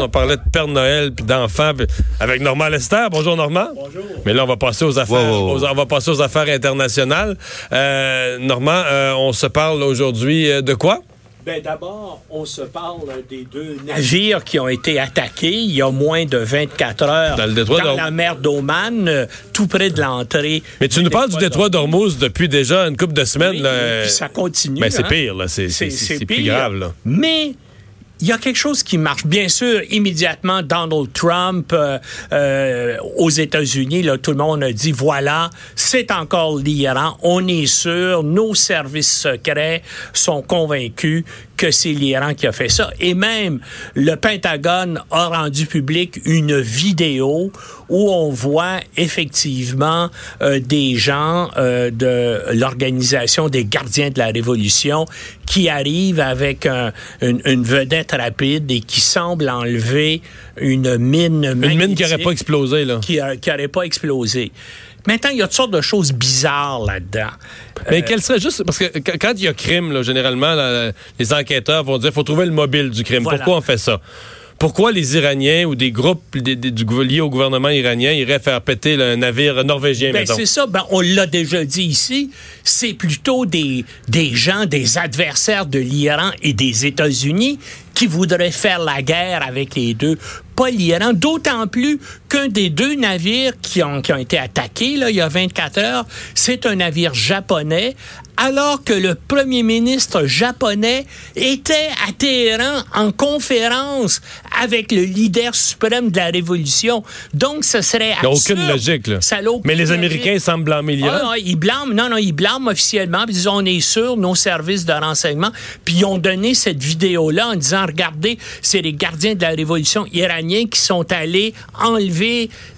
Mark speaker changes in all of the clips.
Speaker 1: On parlait de Père Noël puis d'enfants avec Normand Lester. Bonjour Normand.
Speaker 2: Bonjour.
Speaker 1: Mais là on va passer aux affaires.
Speaker 2: Wow, wow, wow.
Speaker 1: aux- on va passer aux affaires internationales. Euh, Normand, euh, on se parle aujourd'hui euh, de quoi?
Speaker 2: Ben d'abord, on se parle des deux navires qui ont été attaqués il y a moins de 24 heures
Speaker 1: Dans le détroit d'Or-
Speaker 2: la mer d'Oman, euh, tout près de l'entrée.
Speaker 1: Mais tu nous parles du détroit d'Ormuz depuis déjà une couple de semaines.
Speaker 2: Oui,
Speaker 1: là.
Speaker 2: puis ça continue.
Speaker 1: Mais c'est
Speaker 2: hein.
Speaker 1: pire là. C'est plus
Speaker 2: pire.
Speaker 1: grave là.
Speaker 2: Mais il y a quelque chose qui marche. Bien sûr, immédiatement, Donald Trump euh, euh, aux États-Unis, là, tout le monde a dit voilà, c'est encore l'Iran. On est sûr, nos services secrets sont convaincus que c'est l'Iran qui a fait ça. Et même le Pentagone a rendu public une vidéo où on voit effectivement euh, des gens euh, de l'organisation des gardiens de la Révolution qui arrivent avec un- une, une vedette rapide et qui semblent enlever une mine
Speaker 1: Une mine qui
Speaker 2: magnétique
Speaker 1: aurait pas explosé là.
Speaker 2: qui n'aurait pas explosé. Maintenant, il y a toutes sortes de choses bizarres là-dedans.
Speaker 1: Mais quel serait juste parce que qu- quand il y a crime, là, généralement, là, les enquêteurs vont dire faut trouver le mobile du crime.
Speaker 2: Voilà.
Speaker 1: Pourquoi on fait ça? Pourquoi les Iraniens ou des groupes des- des- du, liés au gouvernement iranien iraient faire péter un navire norvégien,
Speaker 2: Ben, c'est ça, ben, on l'a déjà dit ici, c'est plutôt des, des gens, des adversaires de l'Iran et des États-Unis qui voudraient faire la guerre avec les deux, pas l'Iran, d'autant plus qu'un des deux navires qui ont, qui ont été attaqués là, il y a 24 heures, c'est un navire japonais, alors que le premier ministre japonais était à Téhéran en conférence avec le leader suprême de la révolution. Donc, ce serait
Speaker 1: Il n'y a aucune logique. Là.
Speaker 2: Ça aucune
Speaker 1: Mais les
Speaker 2: logique.
Speaker 1: Américains semblent blâmer l'Iran.
Speaker 2: Ah, non, ils blâment, non, non, ils blâment officiellement. Ils disent, on est sûr, nos services de renseignement. Puis ils ont donné cette vidéo-là en disant, regardez, c'est les gardiens de la révolution iraniens qui sont allés enlever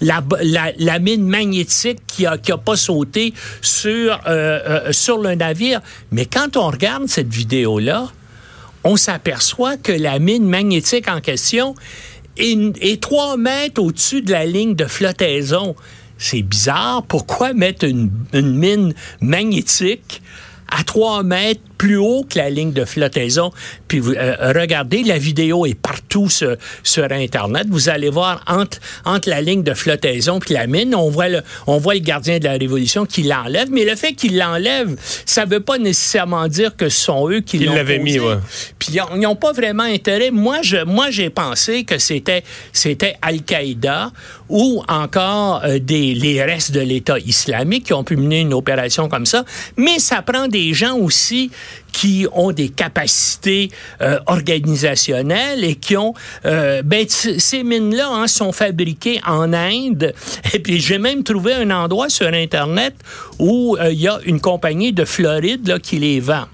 Speaker 2: la, mine magnétique qui a, qui a pas sauté sur, euh, euh, sur le navire. Mais quand on regarde cette vidéo-là, on s'aperçoit que la mine magnétique en question est, est 3 mètres au-dessus de la ligne de flottaison. C'est bizarre. Pourquoi mettre une, une mine magnétique à 3 mètres plus haut que la ligne de flottaison? Puis vous, euh, regardez, la vidéo est partout sur, sur Internet. Vous allez voir entre, entre la ligne de flottaison puis la mine, on voit le, on voit le gardien de la Révolution qui l'enlève. Mais le fait qu'il l'enlève, ça veut pas nécessairement dire que ce sont eux qui l'ont
Speaker 1: l'avaient mis, ouais.
Speaker 2: Puis ils n'ont pas vraiment intérêt. Moi, je, moi, j'ai pensé que c'était, c'était Al-Qaïda ou encore euh, des, les restes de l'État islamique qui ont pu mener une opération comme ça. Mais ça prend des gens aussi qui ont des capacités euh, organisationnelles et qui ont... euh, ben, ces mines-là hein, sont fabriquées en Inde. Et puis, j'ai même trouvé un endroit sur Internet où euh, il y a une compagnie de Floride là, qui les vend.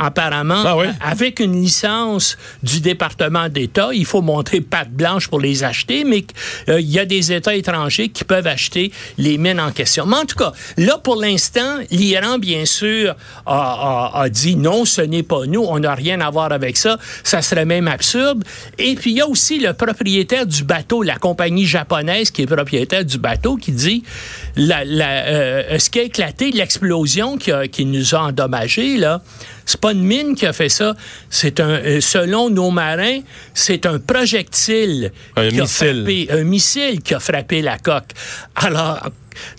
Speaker 2: Apparemment,
Speaker 1: Ah oui?
Speaker 2: avec une licence du département d'État, il faut montrer patte blanche pour les acheter, mais euh, il y a des États étrangers qui peuvent acheter les mines en question. Mais en tout cas, là, pour l'instant, l'Iran, bien sûr, a, a- a dit non, ce n'est pas nous, on n'a rien à voir avec ça, ça serait même absurde. Et puis, il y a aussi le propriétaire du bateau, la compagnie japonaise qui est propriétaire du bateau, qui dit la, la, euh, ce qui a éclaté, l'explosion qui, a- qui nous a endommagés, là, c'est pas une mine qui a fait ça. C'est un, euh, selon nos marins, c'est un projectile.
Speaker 1: Un
Speaker 2: qui a
Speaker 1: missile.
Speaker 2: frappé- un missile qui a frappé la coque. Alors,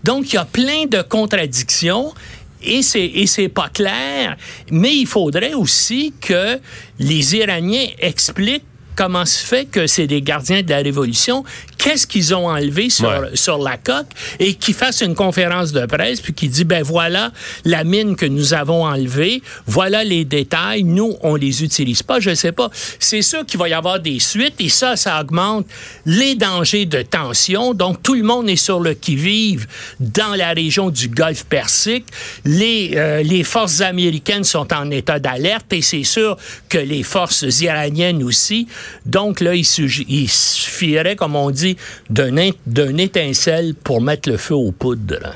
Speaker 2: donc, il y a plein de contradictions. Et c'est, et c'est pas clair, mais il faudrait aussi que les Iraniens expliquent comment se fait que c'est des gardiens de la Révolution, qu'est-ce qu'ils ont enlevé sur,
Speaker 1: Ouais.
Speaker 2: sur la coque, et qu'ils fassent une conférence de presse, puis qu'ils disent, ben voilà la mine que nous avons enlevée, voilà les détails, nous, on les utilise pas, je sais pas. C'est sûr qu'il va y avoir des suites, et ça, ça augmente les dangers de tension, donc tout le monde est sur le qui-vive dans la région du Golfe Persique, les, euh, les forces américaines sont en état d'alerte, et c'est sûr que les forces iraniennes aussi, Donc là, il, suffirait, comme on dit, d'un étincelle pour mettre le feu aux poudres.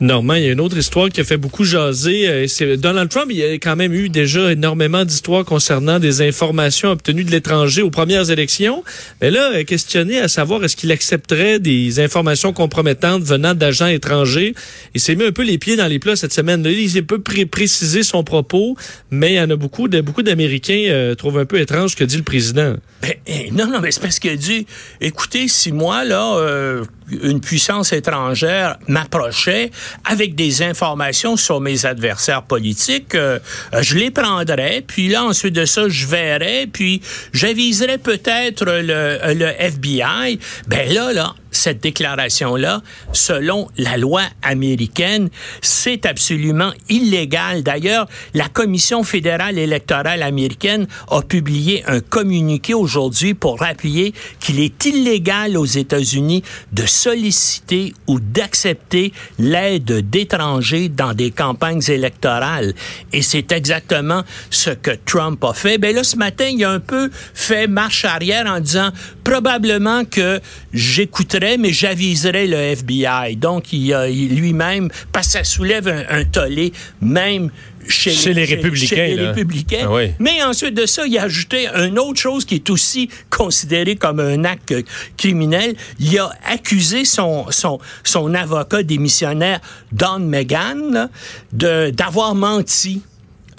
Speaker 3: Normand, il y a une autre histoire qui a fait beaucoup jaser. Euh, Donald Trump, il a quand même eu déjà énormément d'histoires concernant des informations obtenues de l'étranger aux premières élections. Mais là, euh, questionné à savoir est-ce qu'il accepterait des informations compromettantes venant d'agents étrangers. Il s'est mis un peu les pieds dans les plats cette semaine. Il s'est peu précisé son propos, mais il y en a beaucoup, beaucoup d'Américains euh, trouvent un peu étrange ce que dit le président.
Speaker 2: Ben, eh, non, non, mais c'est parce qu'il dit, écoutez, si moi, là, une puissance étrangère m'approchait avec des informations sur mes adversaires politiques, euh, je les prendrais, puis là, ensuite de ça, je verrais, puis j'aviserais peut-être le, le FBI. Ben là, là, cette déclaration-là, selon la loi américaine, c'est absolument illégal. D'ailleurs, la Commission fédérale électorale américaine a publié un communiqué aujourd'hui pour rappeler qu'il est illégal aux États-Unis de solliciter ou d'accepter l'aide d'étrangers dans des campagnes électorales. Et c'est exactement ce que Trump a fait. Ben là, ce matin, il a un peu fait marche arrière en disant probablement que j'écouterai, mais j'aviserai le FBI. Donc, il, lui-même, parce que ça soulève un, tollé, même chez,
Speaker 1: les, républicains.
Speaker 2: républicains. Ah mais ensuite de ça, il a ajouté une autre chose qui est aussi considérée comme un acte criminel. Il a accusé son, son, son avocat démissionnaire, Don McGahn, d'avoir menti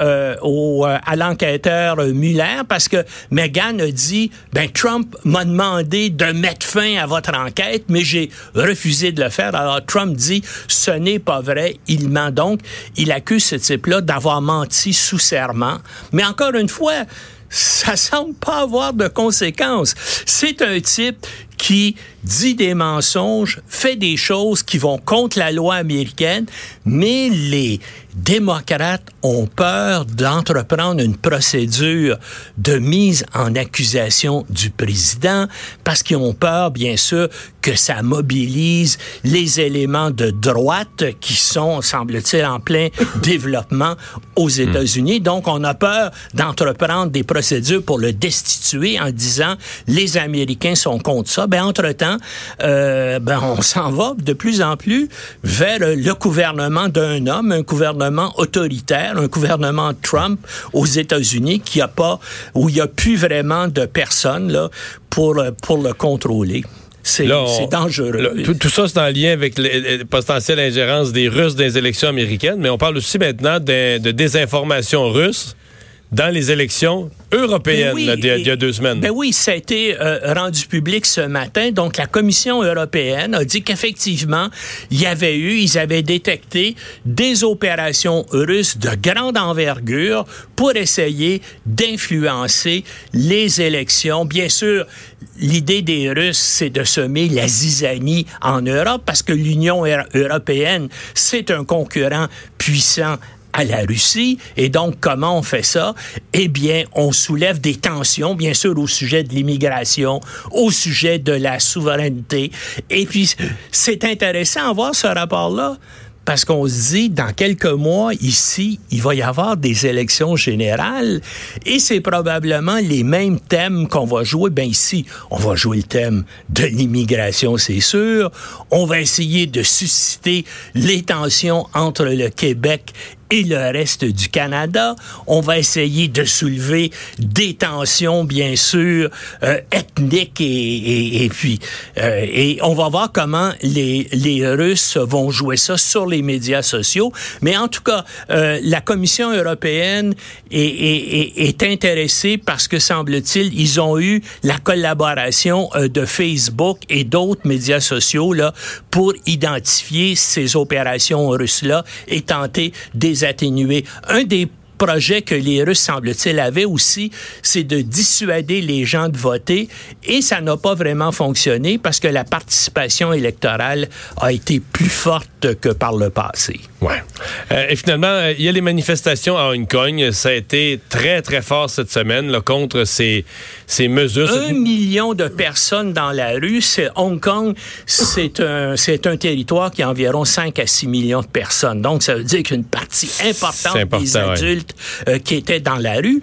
Speaker 2: euh, au, euh, à l'enquêteur Muller parce que Meghan a dit ben Trump m'a demandé de mettre fin à votre enquête mais j'ai refusé de le faire. Alors Trump dit ce n'est pas vrai. Il ment donc. Il accuse ce type-là d'avoir menti sous serment. Mais encore une fois ça semble pas avoir de conséquences. C'est un type qui dit des mensonges, fait des choses qui vont contre la loi américaine, mais les démocrates ont peur d'entreprendre une procédure de mise en accusation du président parce qu'ils ont peur, bien sûr, que ça mobilise les éléments de droite qui sont, semble-t-il, en plein développement aux hmm. États-Unis. Donc, on a peur d'entreprendre des procédures pour le destituer en disant les Américains sont contre ça. Ben, entre-temps, euh, ben, on s'en va de plus en plus vers le gouvernement d'un homme, un gouvernement autoritaire, un gouvernement Trump aux États-Unis qui a pas, où il n'y a plus vraiment de personnes là, pour, pour le contrôler. C'est dangereux.
Speaker 1: tout, ça, c'est en lien avec la potentielle ingérence des Russes dans les élections américaines, mais on parle aussi maintenant de, de désinformation russe dans les élections européennes il, y a deux semaines.
Speaker 2: Ben oui, ça a été euh, rendu public ce matin. Donc, la Commission européenne a dit qu'effectivement, il y avait eu, ils avaient détecté des opérations russes de grande envergure pour essayer d'influencer les élections. Bien sûr, l'idée des Russes, c'est de semer la zizanie en Europe parce que l'Union européenne, c'est un concurrent puissant à la Russie. Et donc, comment on fait ça? Eh bien, on soulève des tensions, bien sûr, au sujet de l'immigration, au sujet de la souveraineté. Et puis, c'est intéressant à voir ce rapport-là parce qu'on se dit, dans quelques mois, ici, il va y avoir des élections générales et c'est probablement les mêmes thèmes qu'on va jouer. Ben ici, on va jouer le thème de l'immigration, c'est sûr. On va essayer de susciter les tensions entre le Québec et le reste du Canada. On va essayer de soulever des tensions, bien sûr, euh, ethniques et, et, puis euh, et on va voir comment les, les Russes vont jouer ça sur les médias sociaux. Mais en tout cas, euh, la Commission européenne est, est, est, intéressée parce que semble-t-il, ils ont eu la collaboration de Facebook et d'autres médias sociaux là pour identifier ces opérations russes là et tenter des atténuer. Un des projet que les Russes, semble-t-il, avaient aussi, c'est de dissuader les gens de voter et ça n'a pas vraiment fonctionné parce que la participation électorale a été plus forte que par le passé.
Speaker 1: Ouais. Euh, et finalement, euh, il y a les manifestations à Hong Kong. Ça a été très, très fort cette semaine là, contre ces, ces mesures.
Speaker 2: Un million de personnes dans la rue. C'est Hong Kong, c'est un, c'est un territoire qui a environ 5 à 6 millions de personnes. Donc, ça veut dire qu'une partie importante des adultes euh, qui étaient dans la rue.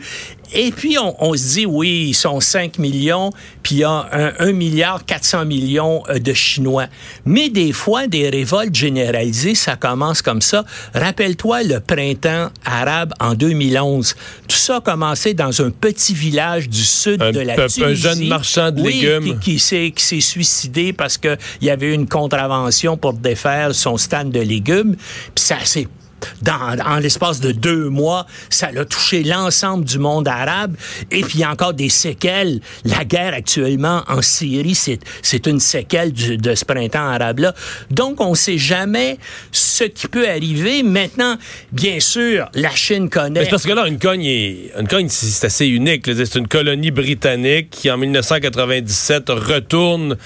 Speaker 2: Et puis, on, on, se dit, oui, ils sont 5 millions, puis il y a 1 milliard 400 millions euh, de Chinois. Mais des fois, des révoltes généralisées, ça commence comme ça. Rappelle-toi le printemps arabe en 2011. Tout ça a commencé dans un petit village du sud de la Tunisie.
Speaker 1: Un jeune marchand de
Speaker 2: oui,
Speaker 1: légumes.
Speaker 2: Qui, qui s'est suicidé parce qu'il y avait une contravention pour défaire son stand de légumes. Puis ça s'est dans, en l'espace de deux mois, ça a touché l'ensemble du monde arabe. Et puis, il y a encore des séquelles. La guerre actuellement en Syrie, c'est une séquelle de ce printemps arabe-là. Donc, on ne sait jamais ce qui peut arriver. Maintenant, bien sûr, la Chine connaît...
Speaker 1: Mais parce que là, une cogne, une cogne c'est assez unique. C'est une colonie britannique qui, en 1997, retourne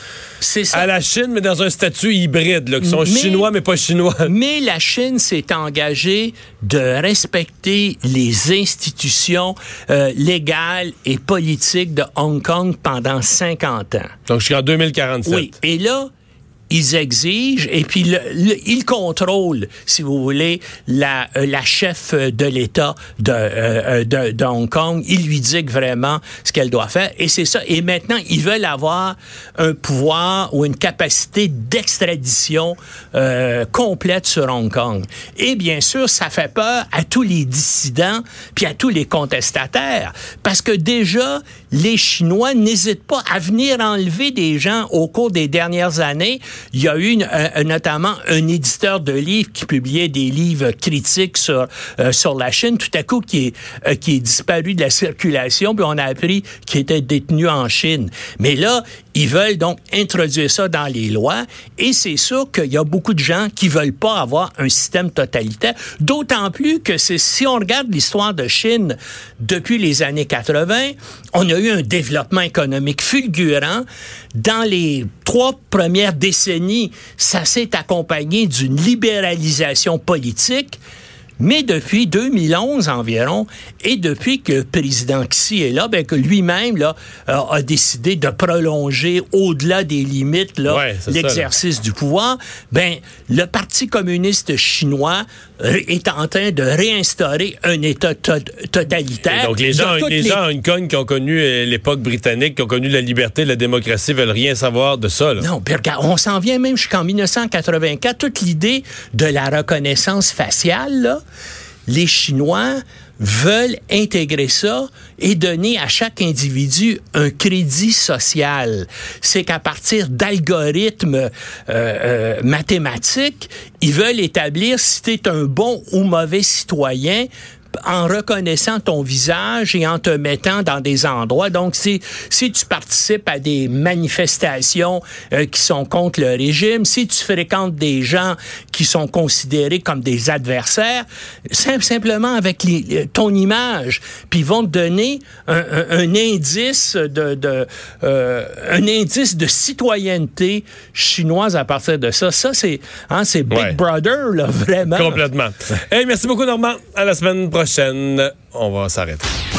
Speaker 1: à la Chine, mais dans un statut hybride, là, qui sont mais, chinois, mais pas chinois.
Speaker 2: Mais la Chine s'est engagée de respecter les institutions euh, légales et politiques de Hong Kong pendant 50 ans.
Speaker 1: Donc, jusqu'en 2047.
Speaker 2: Oui. Et là, ils exigent et puis ils contrôlent, si vous voulez, la, euh, la chef de l'État de, euh, de, de, Hong Kong. Ils lui disent vraiment ce qu'elle doit faire et c'est ça. Et maintenant, ils veulent avoir un pouvoir ou une capacité d'extradition euh, complète sur Hong Kong. Et bien sûr, ça fait peur à tous les dissidents puis à tous les contestataires parce que déjà, les Chinois n'hésitent pas à venir enlever des gens au cours des dernières années il y a eu notamment un éditeur de livres qui publiait des livres critiques sur euh, sur la Chine, tout à coup qui est euh, qui est disparu de la circulation, puis on a appris qu'il était détenu en Chine. Mais là, ils veulent donc introduire ça dans les lois, et c'est sûr qu'il y a beaucoup de gens qui veulent pas avoir un système totalitaire. D'autant plus que c'est si on regarde l'histoire de Chine depuis les années 80, on a eu un développement économique fulgurant dans les trois premières décennies, ça s'est accompagné d'une libéralisation politique. Mais depuis 2011 environ, et depuis que le président Xi est là, ben que lui-même là a décidé de prolonger au-delà des limites
Speaker 1: ouais,
Speaker 2: l'exercice du pouvoir, ben le Parti communiste chinois est en train de réinstaurer un État to totalitaire.
Speaker 1: Et donc les gens, les, les, gens ont une cogne qui ont connu l'époque britannique, qui ont connu la liberté, la démocratie, veulent rien savoir de ça. Là.
Speaker 2: Non, puis regarde, on s'en vient même jusqu'en 1984. Toute l'idée de la reconnaissance faciale, là, les Chinois veulent intégrer ça et donner à chaque individu un crédit social. C'est qu'à partir d'algorithmes euh, euh, mathématiques, ils veulent établir si tu un bon ou mauvais citoyen en reconnaissant ton visage et en te mettant dans des endroits. Donc, si, si tu participes à des manifestations euh, qui sont contre le régime, si tu fréquentes des gens qui sont considérés comme des adversaires, simple, simplement avec les, ton image, puis ils vont te donner un, un, un indice de, de euh, un indice de citoyenneté chinoise à partir de ça. Ça, c'est hein, c'est Big
Speaker 1: Ouais.
Speaker 2: Brother, là, vraiment.
Speaker 1: Complètement. hey, merci beaucoup, Normand. À la semaine On va s'arrêter.